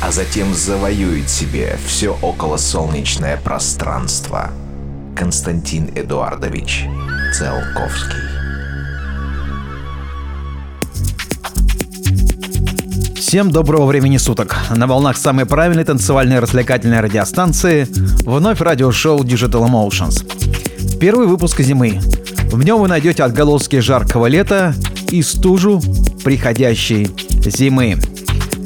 а затем завоюет себе все околосолнечное пространство. Константин Эдуардович Циолковский Всем доброго времени суток. На волнах самой правильной танцевальной развлекательной радиостанции вновь радиошоу Digital Emotions. Первый выпуск зимы. В нем вы найдете отголоски жаркого лета и стужу приходящей зимы.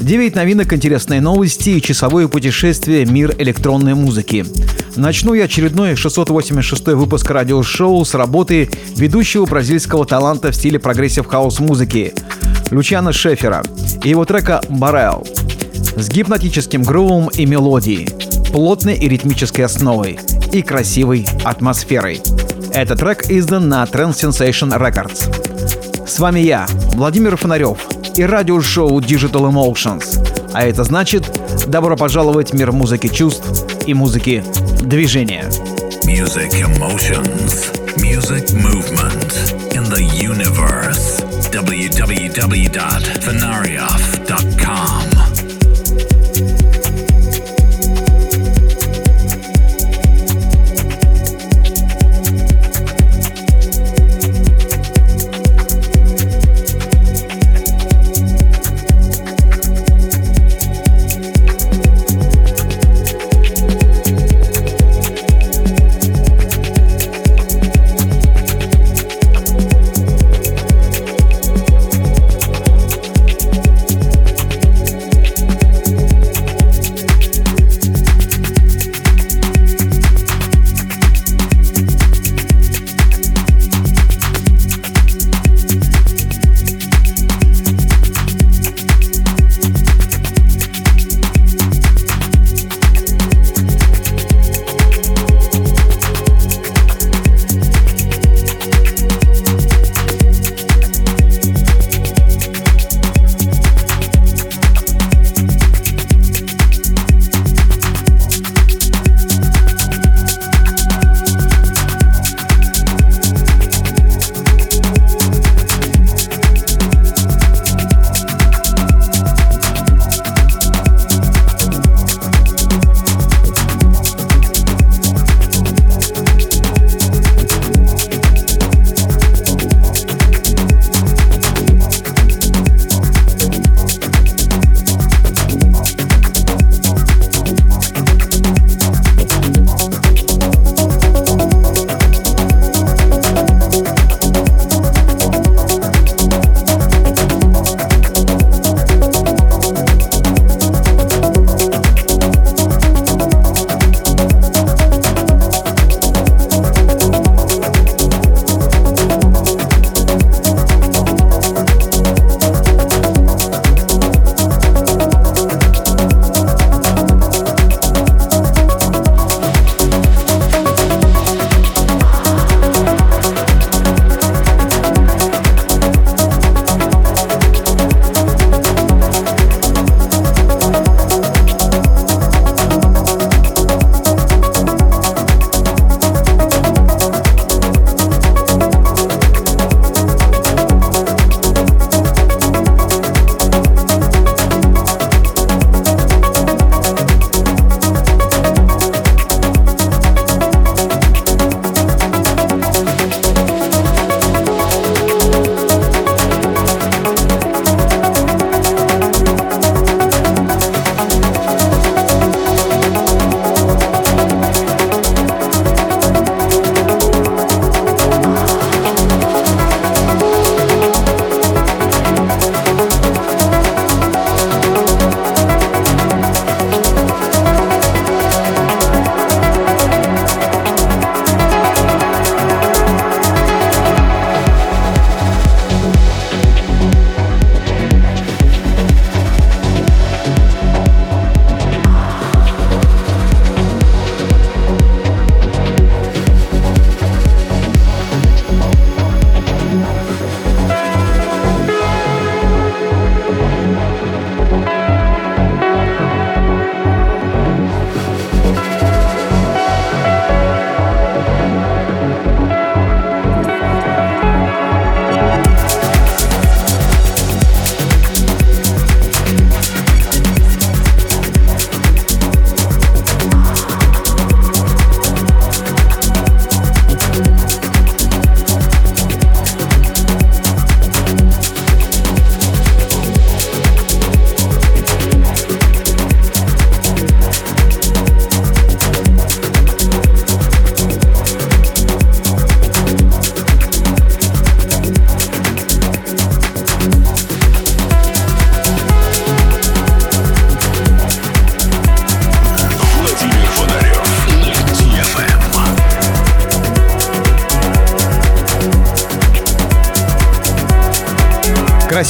9 новинок, интересные новости и часовое путешествие «Мир электронной музыки». Начну я очередной 686 выпуск радиошоу с работы ведущего бразильского таланта в стиле progressive house музыки Лючана Шефера и его трека «Barrel» с гипнотическим грувом и мелодией, плотной и ритмической основой и красивой атмосферой. Этот трек издан на Trend Sensation Records. С вами я, Владимир Фонарев и радиошоу Digital Emotions. А это значит, добро пожаловать в мир музыки чувств и музыки движения. Music emotions, music movement in the universe. www.fenarioff.com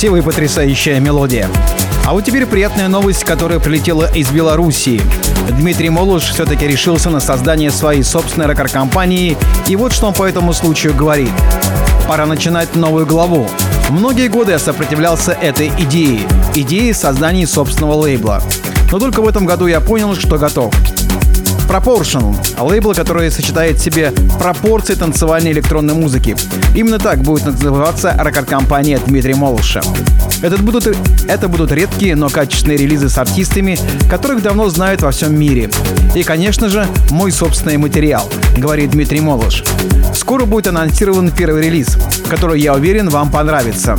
Красивая и потрясающая мелодия. А вот теперь приятная новость, которая прилетела из Белоруссии. Дмитрий Молуш все-таки решился на создание своей собственной рекорд-компании, и вот что он по этому случаю говорит. Пора начинать новую главу. Многие годы я сопротивлялся этой идее, идее создания собственного лейбла. Но только в этом году я понял, что готов. Proportional — лейбл, который сочетает в себе пропорции танцевальной электронной музыки. Именно так будет называться рекорд-компания Дмитрия Молуша. Это будут, это будут редкие, но качественные релизы с артистами, которых давно знают во всем мире. И, конечно же, мой собственный материал, говорит Дмитрий Молуш. Скоро будет анонсирован первый релиз, который, я уверен, вам понравится.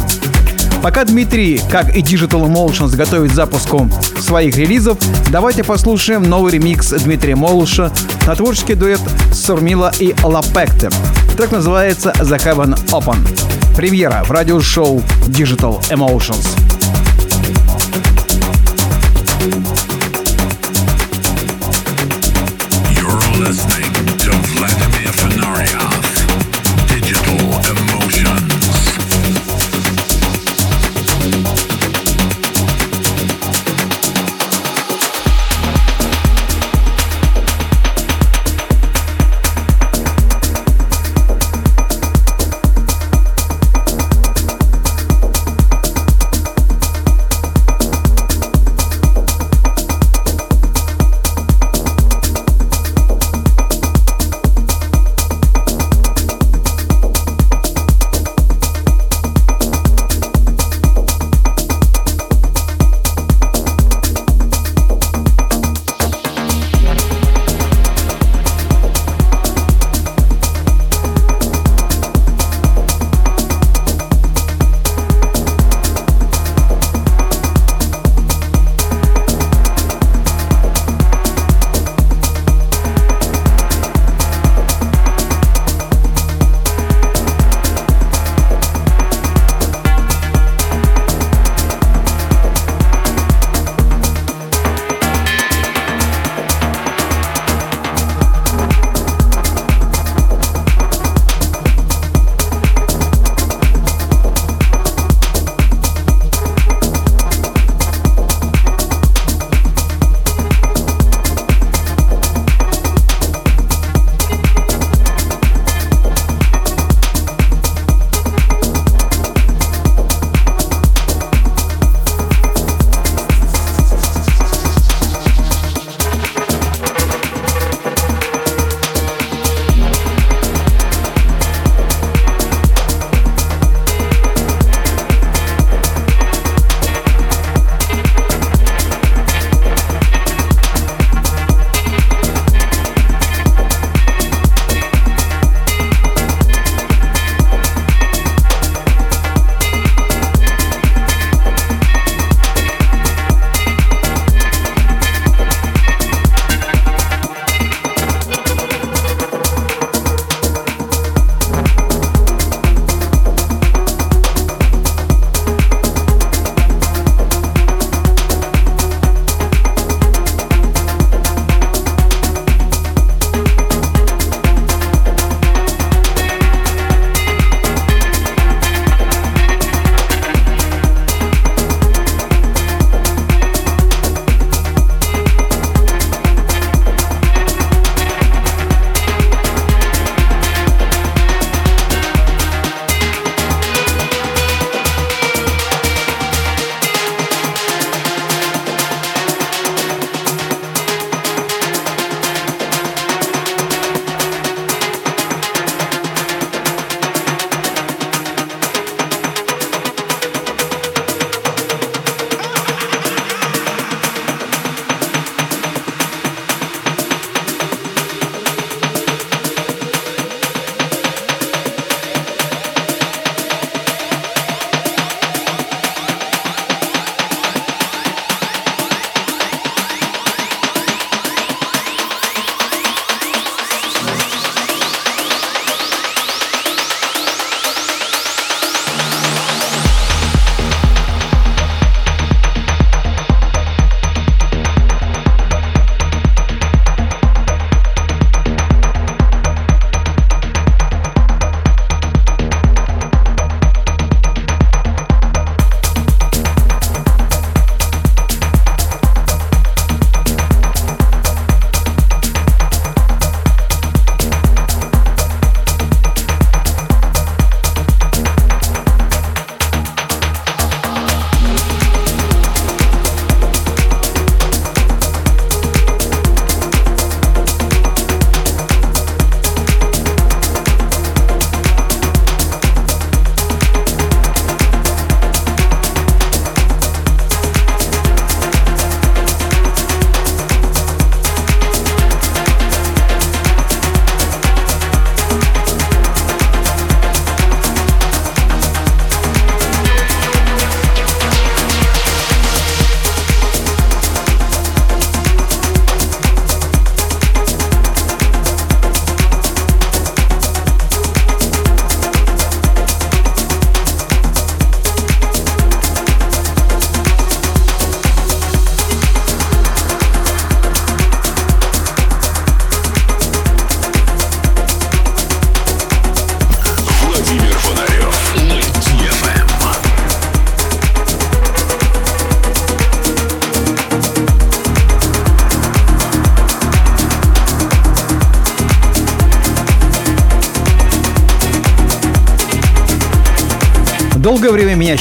Пока Дмитрий, как и Digital Emotions, готовит запуску своих релизов, давайте послушаем новый ремикс Дмитрия Молуша на творческий дуэт Сурмила и Лапекте. Трек называется The Heaven Open. Премьера в радиошоу Digital Emotions. You're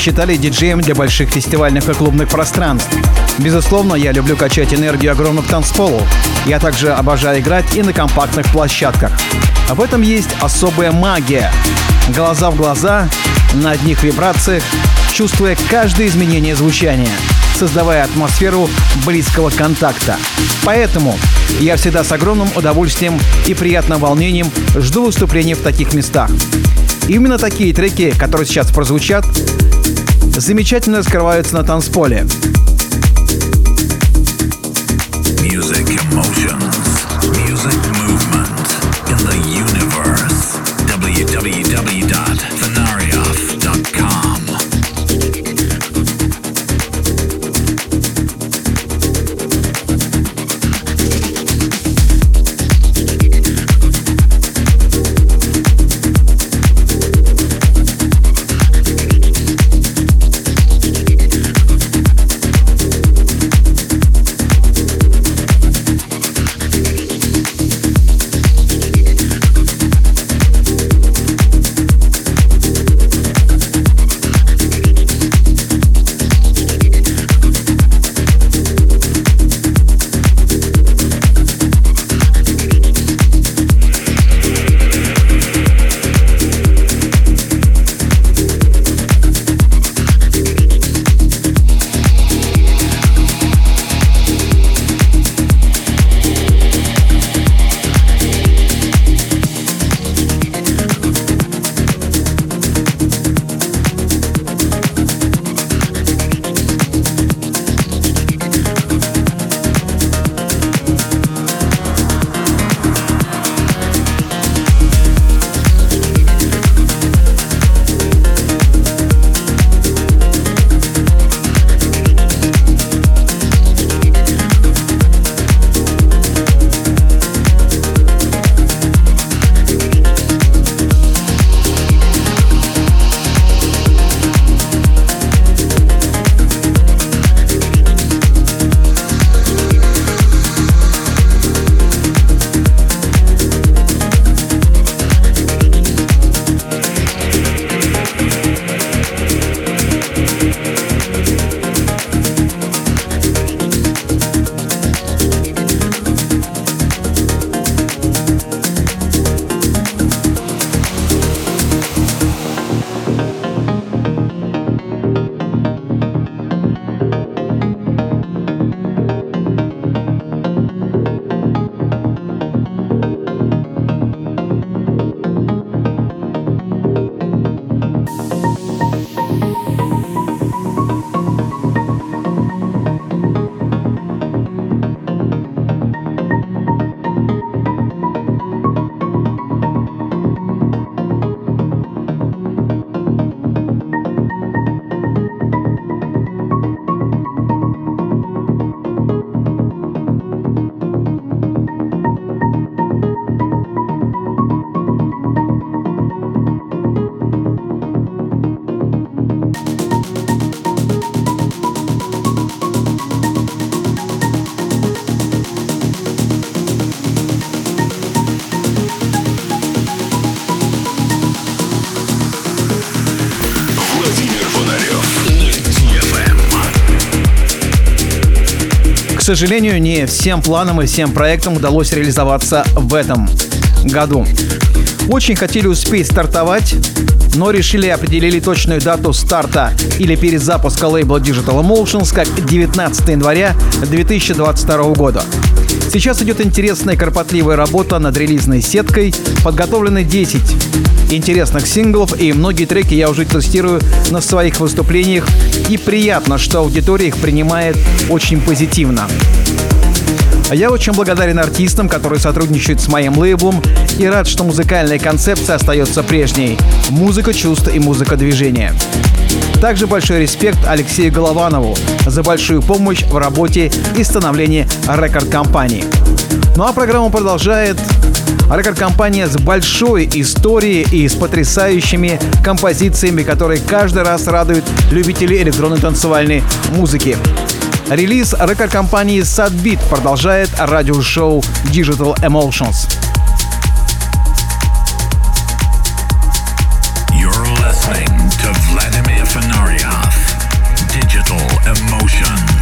считали диджеем для больших фестивальных и клубных пространств. Безусловно, я люблю качать энергию огромных танцполов. Я также обожаю играть и на компактных площадках. Об этом есть особая магия. Глаза в глаза, на одних вибрациях, чувствуя каждое изменение звучания, создавая атмосферу близкого контакта. Поэтому я всегда с огромным удовольствием и приятным волнением жду выступлений в таких местах. Именно такие треки, которые сейчас прозвучат, замечательно раскрываются на танцполе. Music emotions, К сожалению, не всем планам и всем проектам удалось реализоваться в этом году. Очень хотели успеть стартовать, но решили определили точную дату старта или перезапуска лейбла Digital Emotions как 19 января 2022 года. Сейчас идет интересная кропотливая работа над релизной сеткой, подготовлены 10 интересных синглов, и многие треки я уже тестирую на своих выступлениях, и приятно, что аудитория их принимает очень позитивно. А Я очень благодарен артистам, которые сотрудничают с моим лейблом и рад, что музыкальная концепция остается прежней. Музыка чувств и музыка движения. Также большой респект Алексею Голованову за большую помощь в работе и становлении рекорд-компании. Ну а программу продолжает рекорд-компания с большой историей и с потрясающими композициями, которые каждый раз радуют любителей электронной танцевальной музыки. Релиз рекорд-компании Sadbeat продолжает радиошоу Digital Emotions. You're listening Emotion.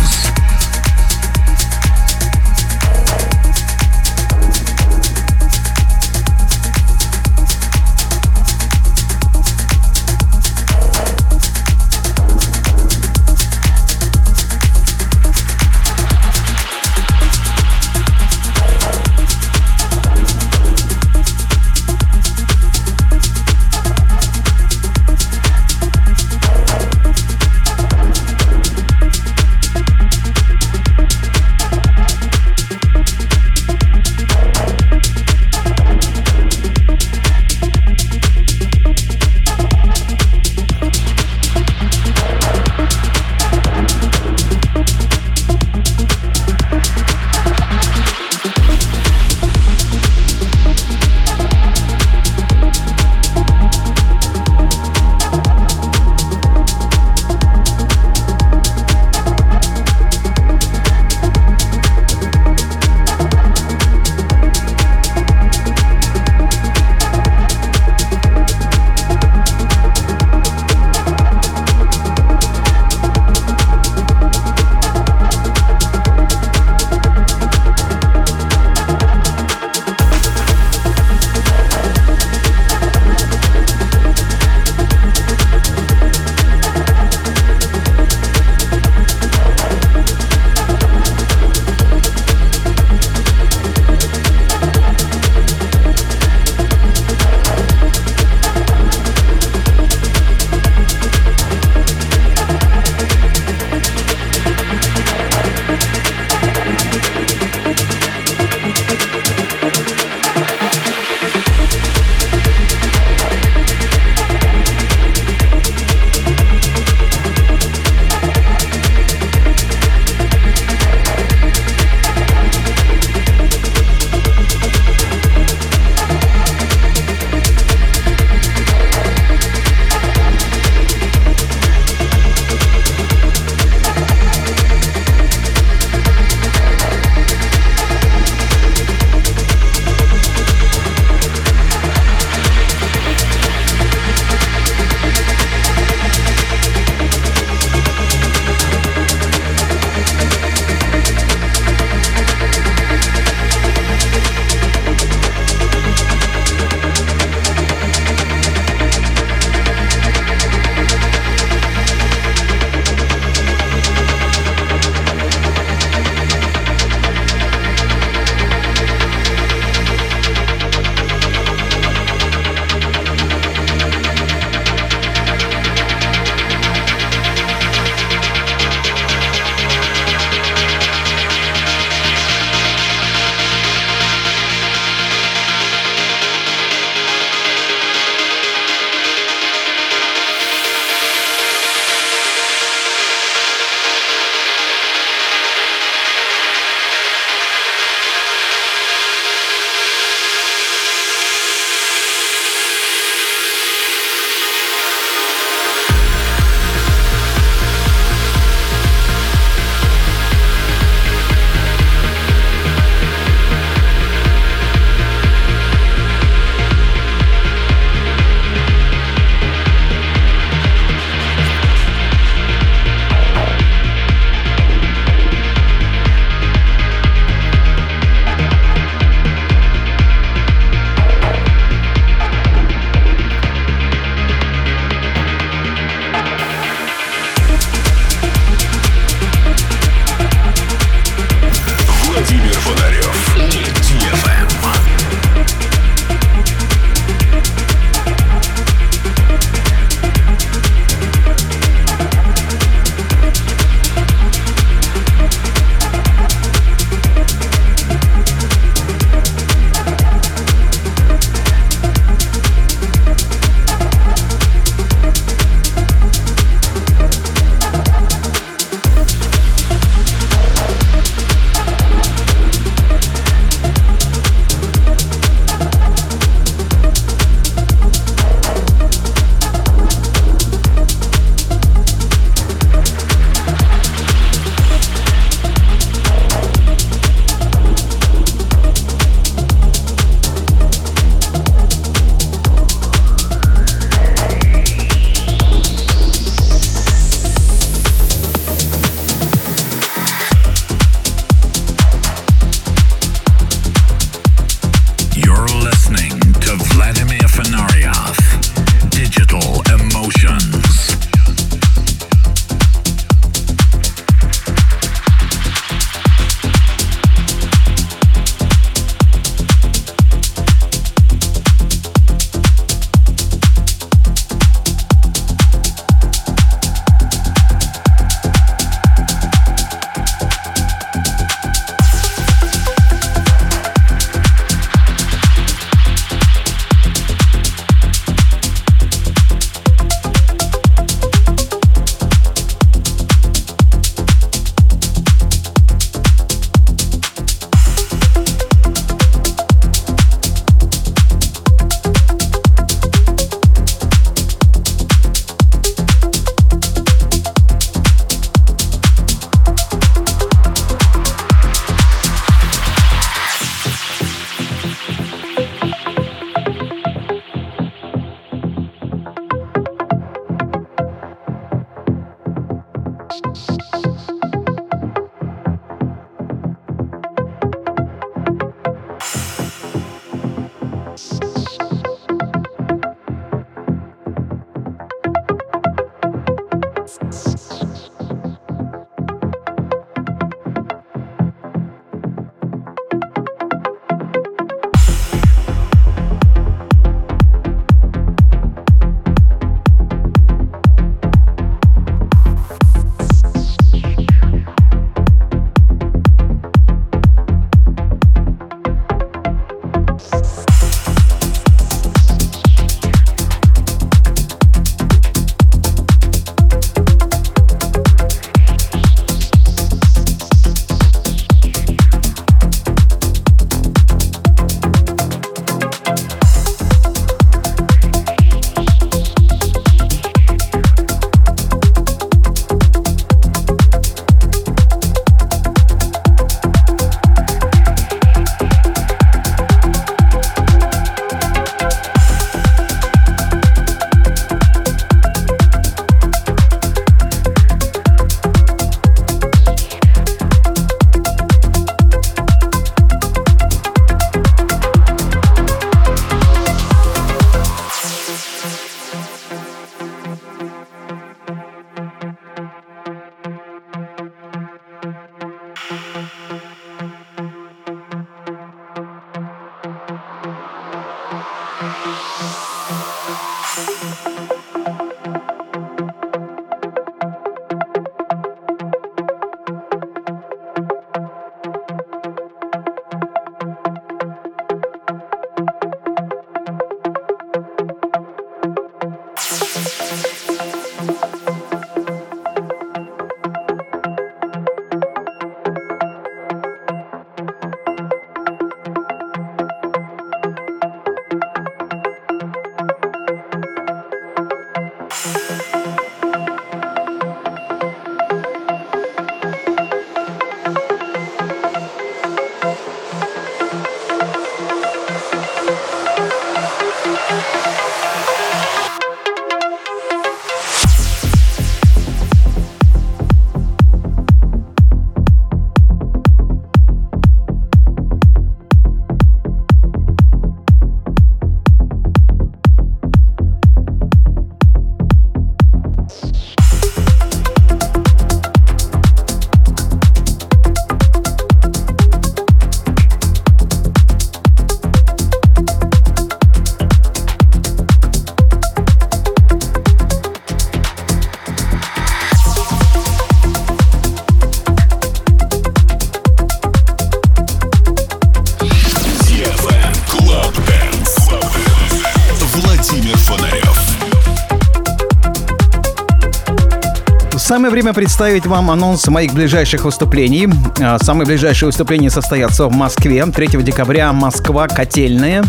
Представить вам анонс моих ближайших выступлений. А, самые ближайшие выступления состоятся в Москве. 3 декабря Москва Котельная.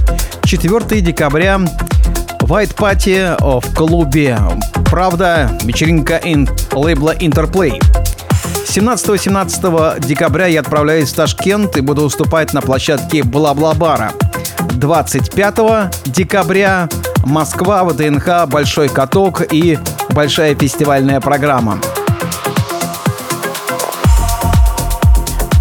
4 декабря White Party в клубе «Правда» вечеринка ин, лейбла Interplay. 17-18 декабря я отправляюсь в Ташкент и буду выступать на площадке Бла-Бла-Бара. 25 декабря Москва, ВДНХ, Большой каток и большая фестивальная программа.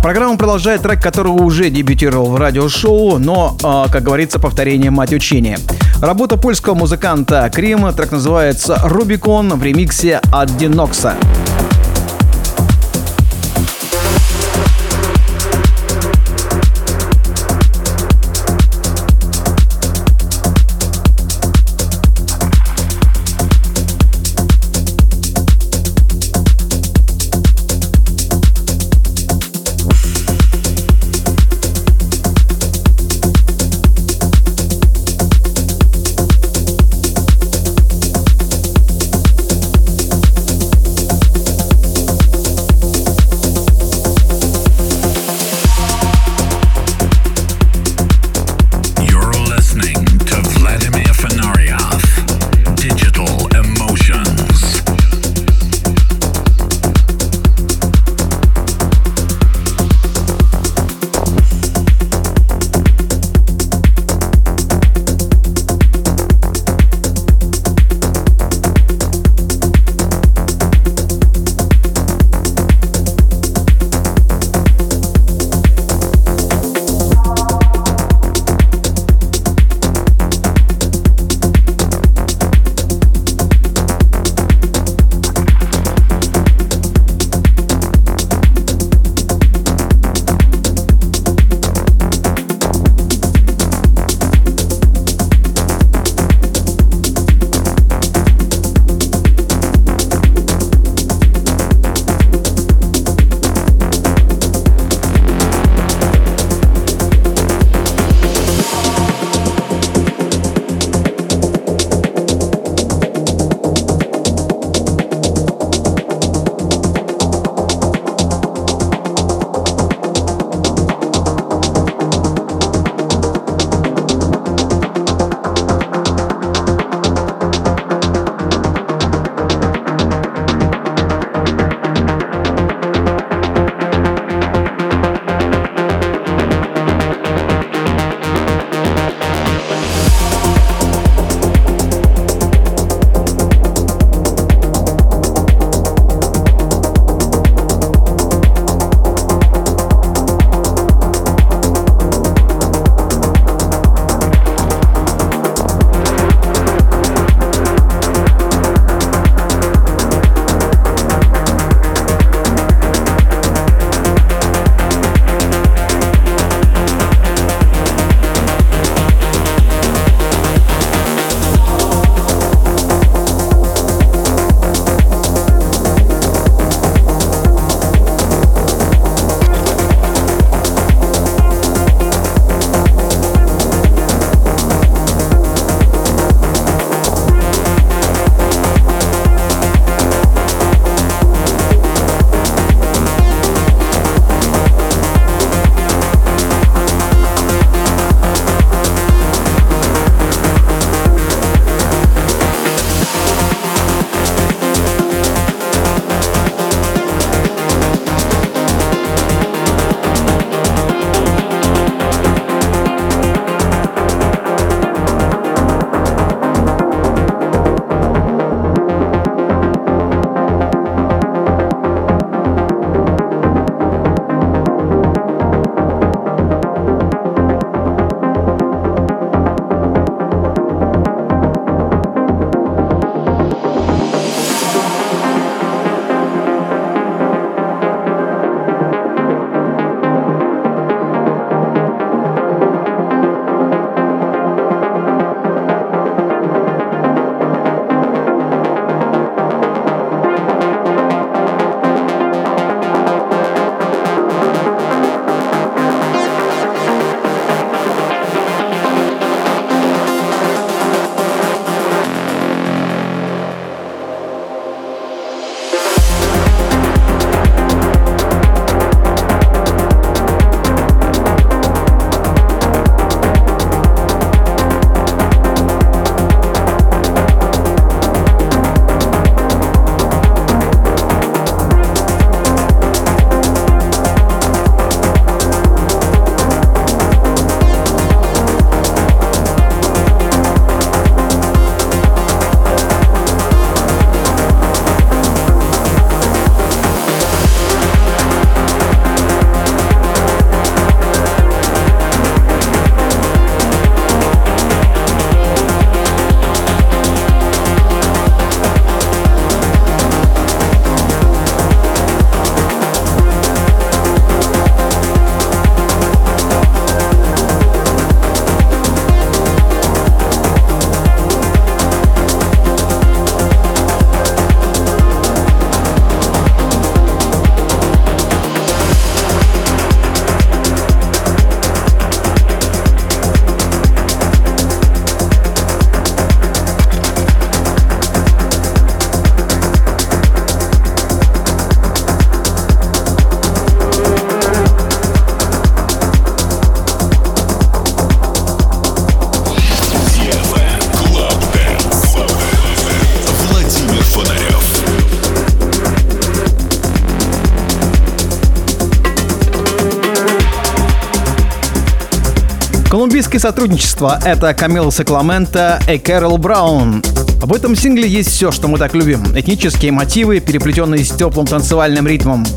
Программа продолжает трек, который уже дебютировал в радиошоу, но, э, как говорится, повторение мать учения. Работа польского музыканта Крим, трек называется «Рубикон» в ремиксе от Динокса. Колумбийское сотрудничество — это Камила Сакламента и Кэрол Браун. В этом сингле есть все, что мы так любим. Этнические мотивы, переплетенные с теплым танцевальным ритмом.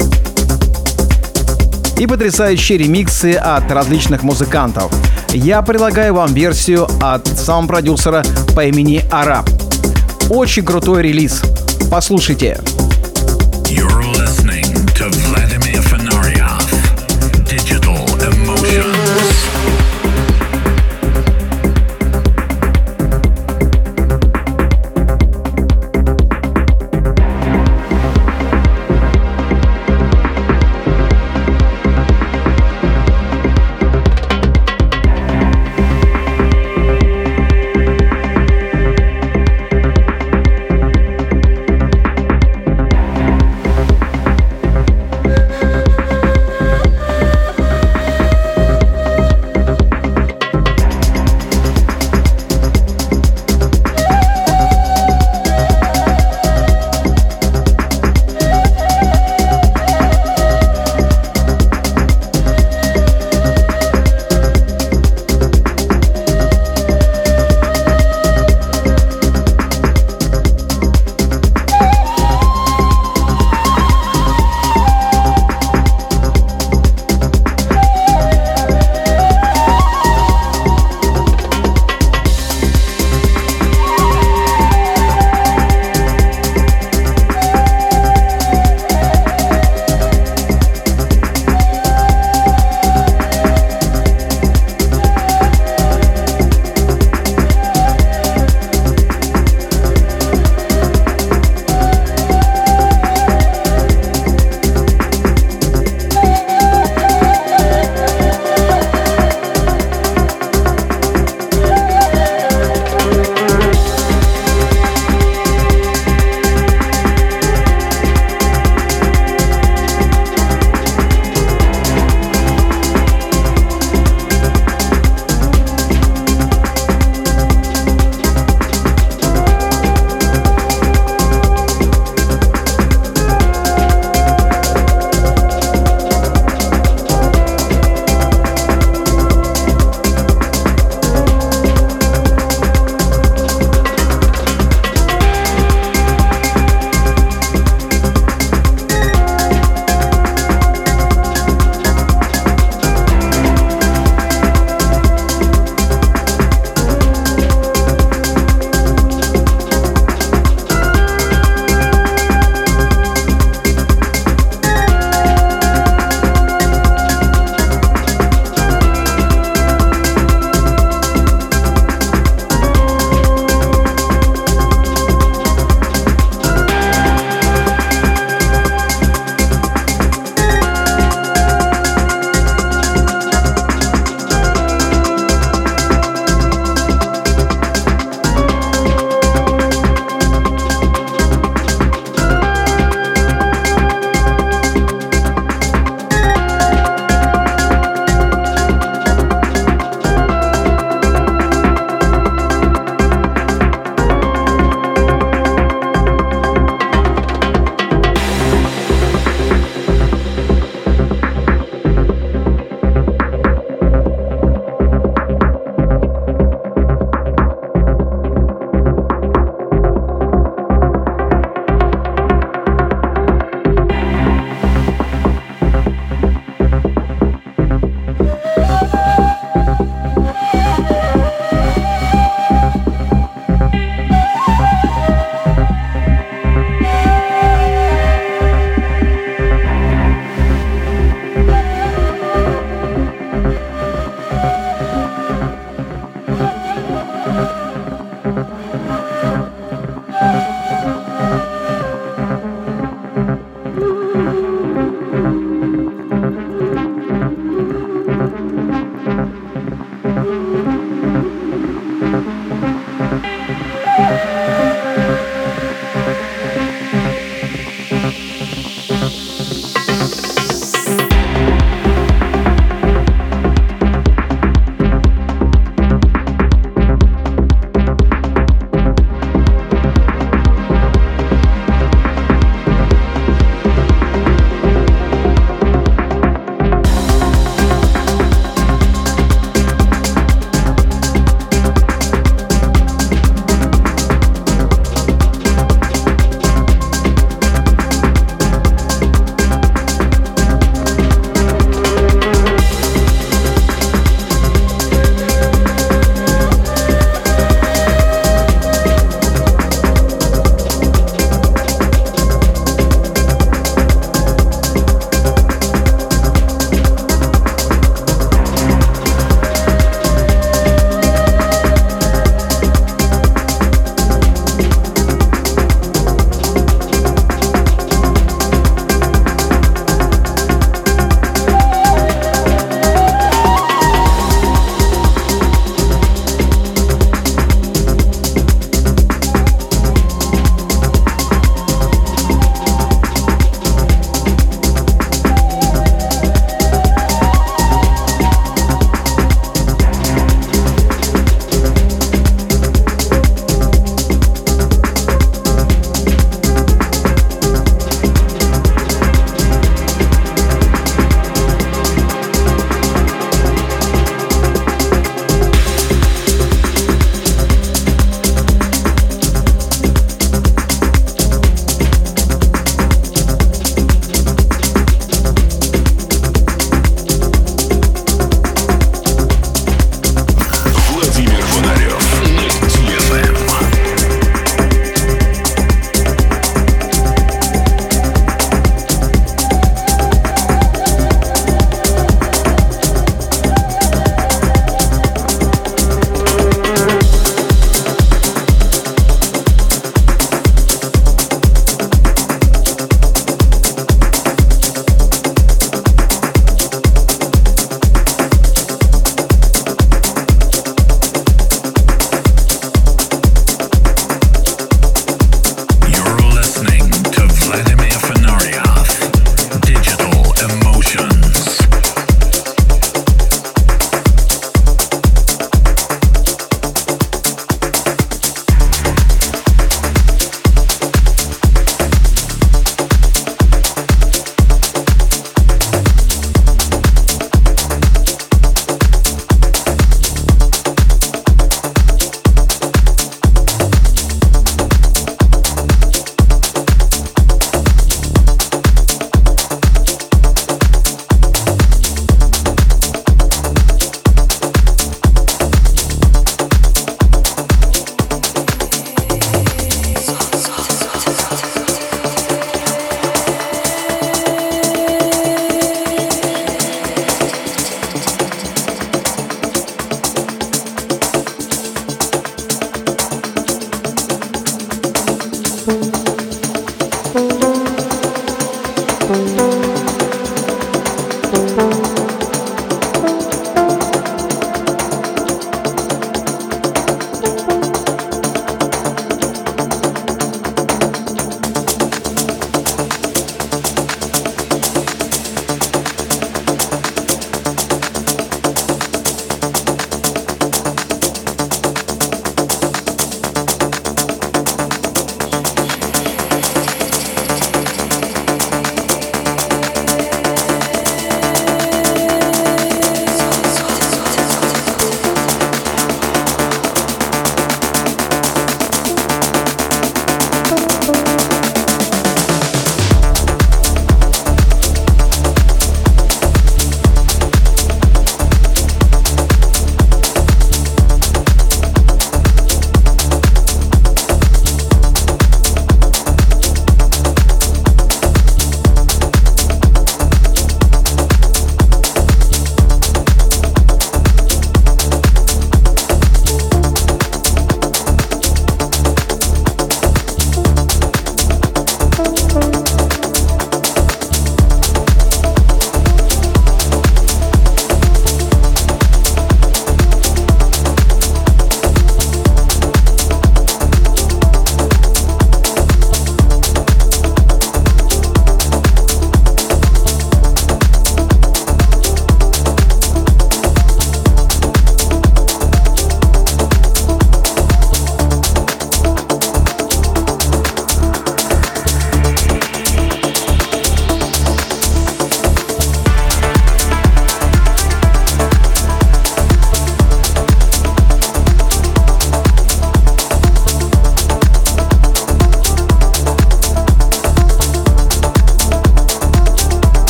И потрясающие ремиксы от различных музыкантов. Я предлагаю вам версию от саунд-продюсера по имени Араб. Очень крутой релиз. Послушайте. You're listening to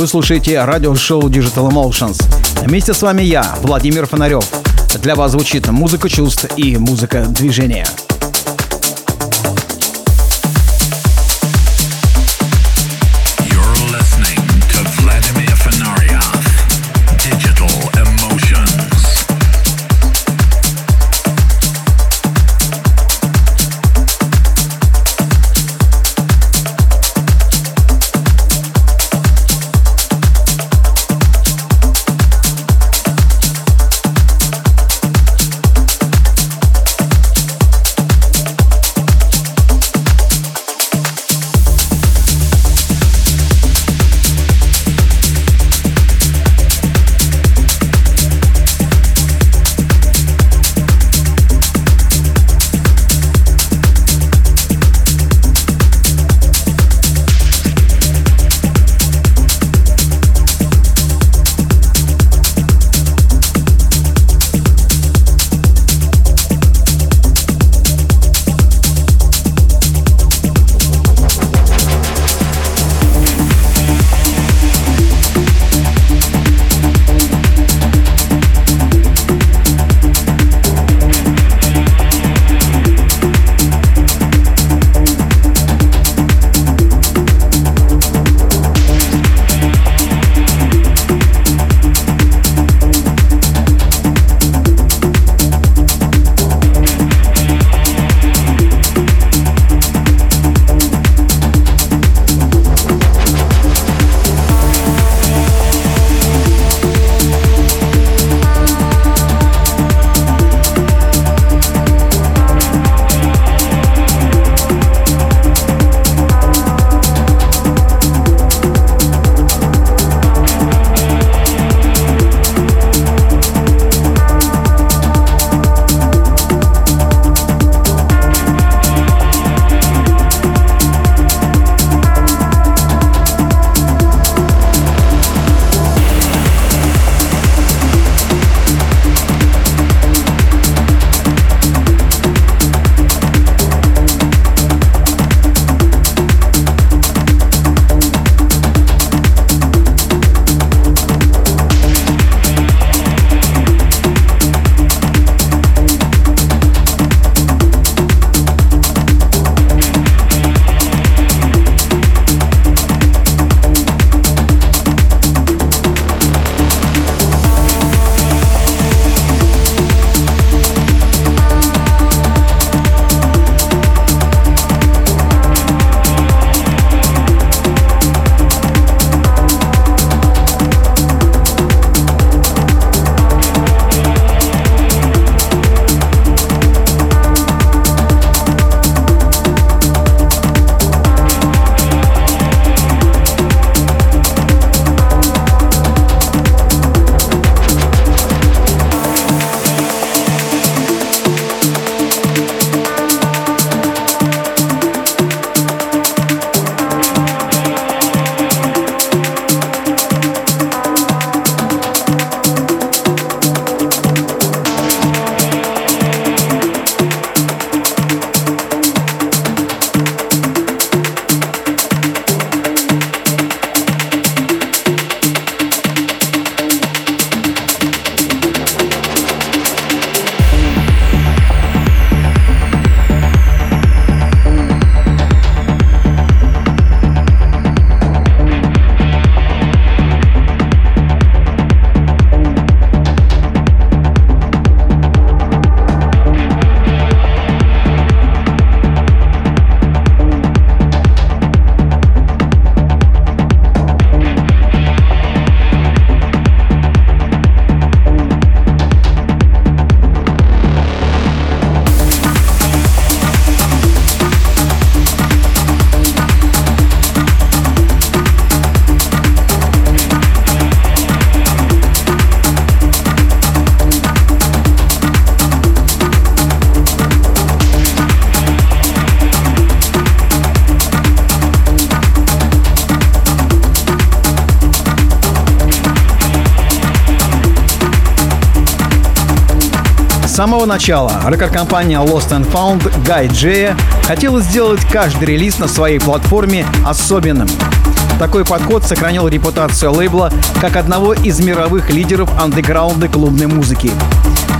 Вы слушаете радиошоу Digital Emotions. Вместе с вами я, Владимир Фонарев. Для вас звучит музыка чувств и музыка движения. Начала рекорд-компания Lost and Found Guy J хотела сделать каждый релиз на своей платформе особенным. Такой подход сохранил репутацию лейбла как одного из мировых лидеров андеграунда клубной музыки.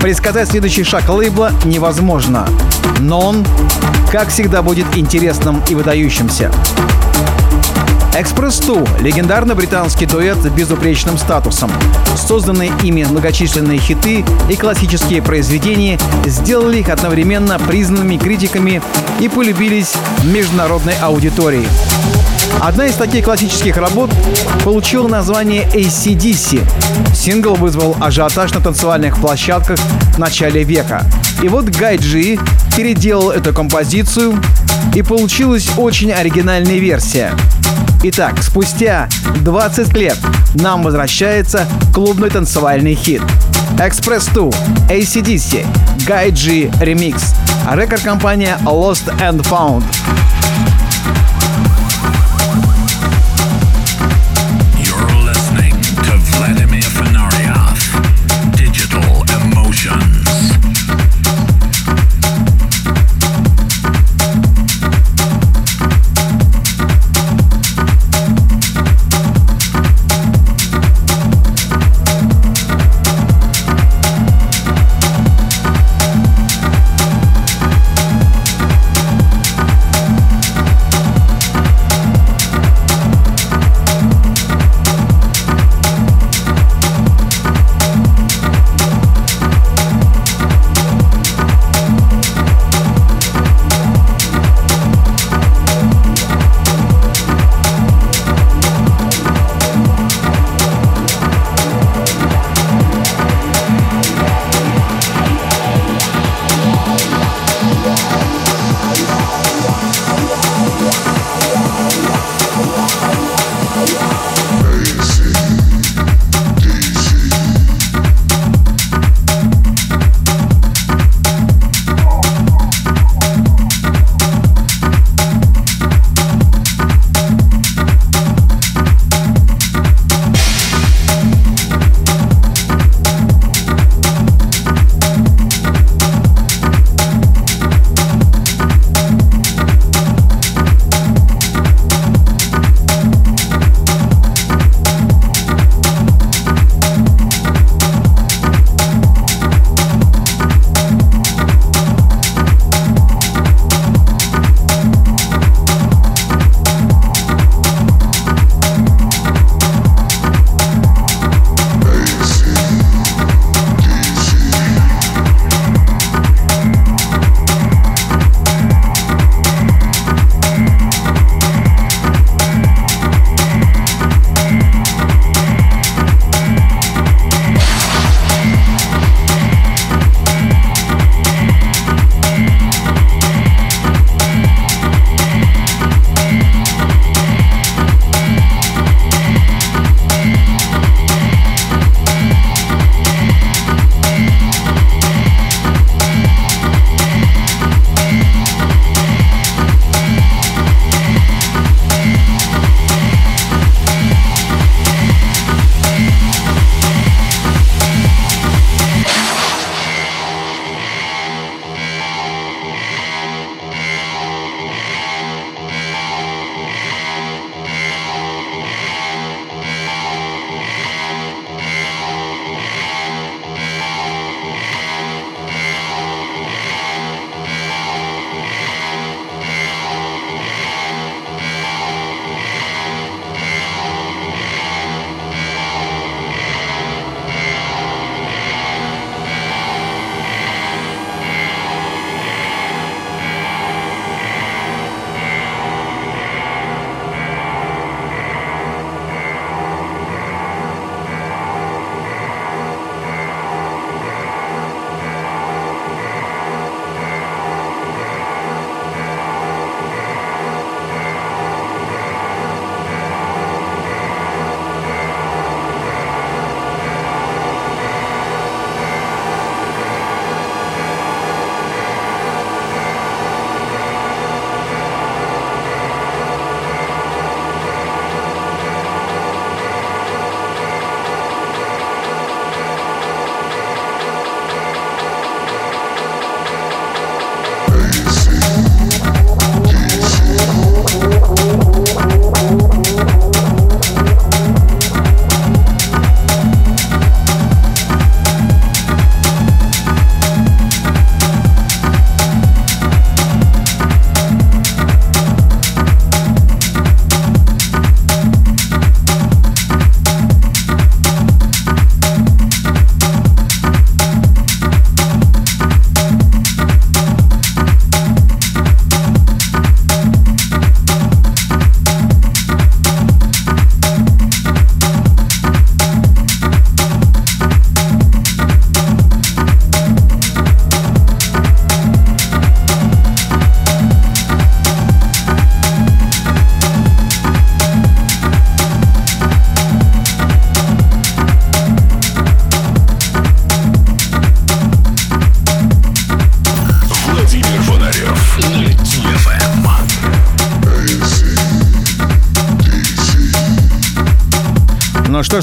Предсказать следующий шаг лейбла невозможно, но он, как всегда, будет интересным и выдающимся. Экспресс 2 — легендарный британский дуэт с безупречным статусом. Созданные ими многочисленные хиты и классические произведения сделали их одновременно признанными критиками и полюбились международной аудитории. Одна из таких классических работ получила название ACDC. Сингл вызвал ажиотаж на танцевальных площадках в начале века. И вот Гай Джи переделал эту композицию, и получилась очень оригинальная версия. Итак, спустя 20 лет нам возвращается клубный танцевальный хит. Express 2, ACDC, Guy G Remix, рекорд-компания Lost and Found.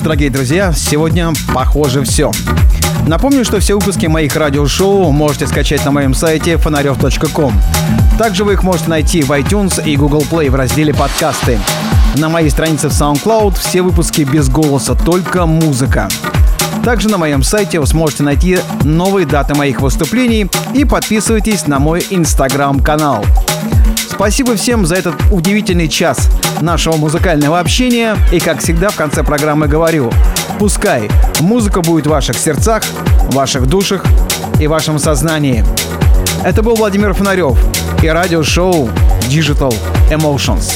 Дорогие друзья, сегодня, похоже, все. Напомню, что все выпуски моих радиошоу можете скачать на моем сайте фонарев.ком. Также вы их можете найти в iTunes и Google Play в разделе «Подкасты». На моей странице в SoundCloud все выпуски без голоса, только музыка. Также на моем сайте вы сможете найти новые даты моих выступлений и подписывайтесь на мой инстаграм-канал. Спасибо всем за этот удивительный час нашего музыкального общения. И, как всегда, в конце программы говорю, пускай музыка будет в ваших сердцах, ваших душах и вашем сознании. Это был Владимир Фонарев и радиошоу Digital Emotions.